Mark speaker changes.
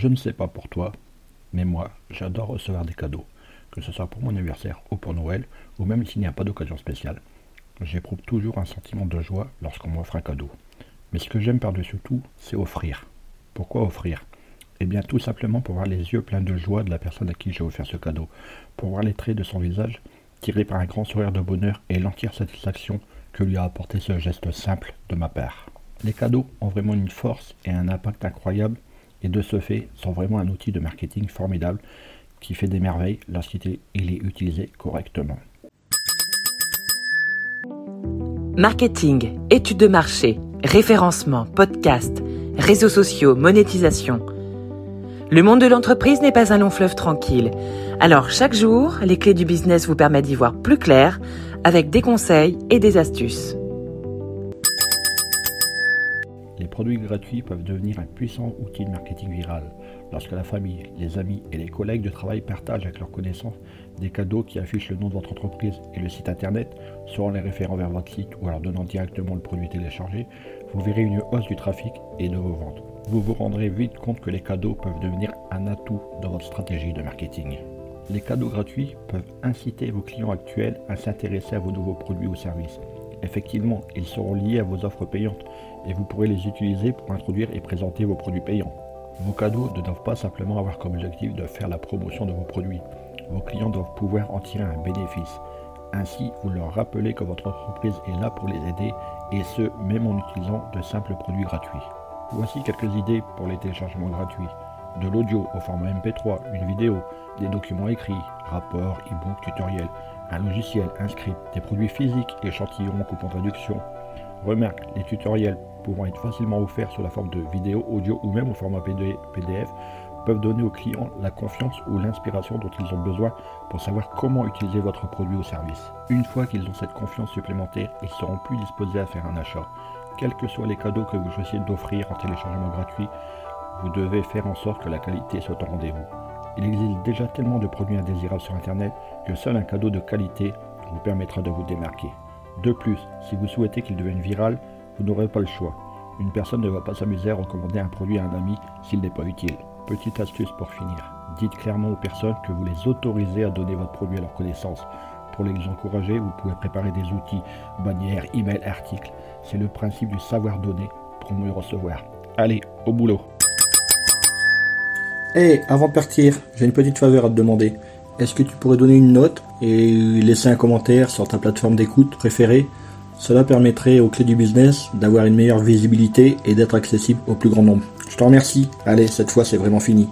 Speaker 1: Je ne sais pas pour toi, mais moi, j'adore recevoir des cadeaux, que ce soit pour mon anniversaire ou pour Noël, ou même s'il n'y a pas d'occasion spéciale. J'éprouve toujours un sentiment de joie lorsqu'on m'offre un cadeau. Mais ce que j'aime par-dessus tout, c'est offrir. Pourquoi offrir? Eh bien tout simplement pour voir les yeux pleins de joie de la personne à qui j'ai offert ce cadeau, pour voir les traits de son visage tirés par un grand sourire de bonheur et l'entière satisfaction que lui a apporté ce geste simple de ma part. Les cadeaux ont vraiment une force et un impact incroyable et de ce fait sont vraiment un outil de marketing formidable qui fait des merveilles lorsqu'il est utilisé correctement.
Speaker 2: Marketing, études de marché, référencement, podcast, réseaux sociaux, monétisation. Le monde de l'entreprise n'est pas un long fleuve tranquille. Alors chaque jour, les clés du business vous permettent d'y voir plus clair avec des conseils et des astuces.
Speaker 1: Les produits gratuits peuvent devenir un puissant outil de marketing viral lorsque la famille, les amis et les collègues de travail partagent avec leurs connaissances des cadeaux qui affichent le nom de votre entreprise et le site internet, soit en les référant vers votre site ou en leur donnant directement le produit téléchargé, vous verrez une hausse du trafic et de vos ventes. Vous vous rendrez vite compte que les cadeaux peuvent devenir un atout dans votre stratégie de marketing. Les cadeaux gratuits peuvent inciter vos clients actuels à s'intéresser à vos nouveaux produits ou services. Effectivement, ils seront liés à vos offres payantes et vous pourrez les utiliser pour introduire et présenter vos produits payants. Vos cadeaux ne doivent pas simplement avoir comme objectif de faire la promotion de vos produits. Vos clients doivent pouvoir en tirer un bénéfice. Ainsi, vous leur rappelez que votre entreprise est là pour les aider et ce, même en utilisant de simples produits gratuits. Voici quelques idées pour les téléchargements gratuits. De l'audio au format MP3, une vidéo, des documents écrits, rapports, e-books, tutoriels, un logiciel, un script, des produits physiques, échantillons, coupons de réduction. Remarque, les tutoriels pouvant être facilement offerts sous la forme de vidéo, audio ou même au format PDF peuvent donner aux clients la confiance ou l'inspiration dont ils ont besoin pour savoir comment utiliser votre produit ou service. Une fois qu'ils ont cette confiance supplémentaire, ils seront plus disposés à faire un achat. Quels que soient les cadeaux que vous choisissez d'offrir en téléchargement gratuit, vous devez faire en sorte que la qualité soit au rendez-vous. Il existe déjà tellement de produits indésirables sur Internet que seul un cadeau de qualité vous permettra de vous démarquer. De plus, si vous souhaitez qu'il devienne viral, vous n'aurez pas le choix. Une personne ne va pas s'amuser à recommander un produit à un ami s'il n'est pas utile. Petite astuce pour finir. Dites clairement aux personnes que vous les autorisez à donner votre produit à leur connaissance. Pour les encourager, vous pouvez préparer des outils, bannières, emails, articles. C'est le principe du savoir donner pour mieux recevoir. Allez, au boulot
Speaker 3: Hé, avant de partir, j'ai une petite faveur à te demander. Est-ce que tu pourrais donner une note et laisser un commentaire sur ta plateforme d'écoute préférée? Cela permettrait aux clés du business d'avoir une meilleure visibilité et d'être accessible au plus grand nombre. Je te remercie. Allez, cette fois c'est vraiment fini.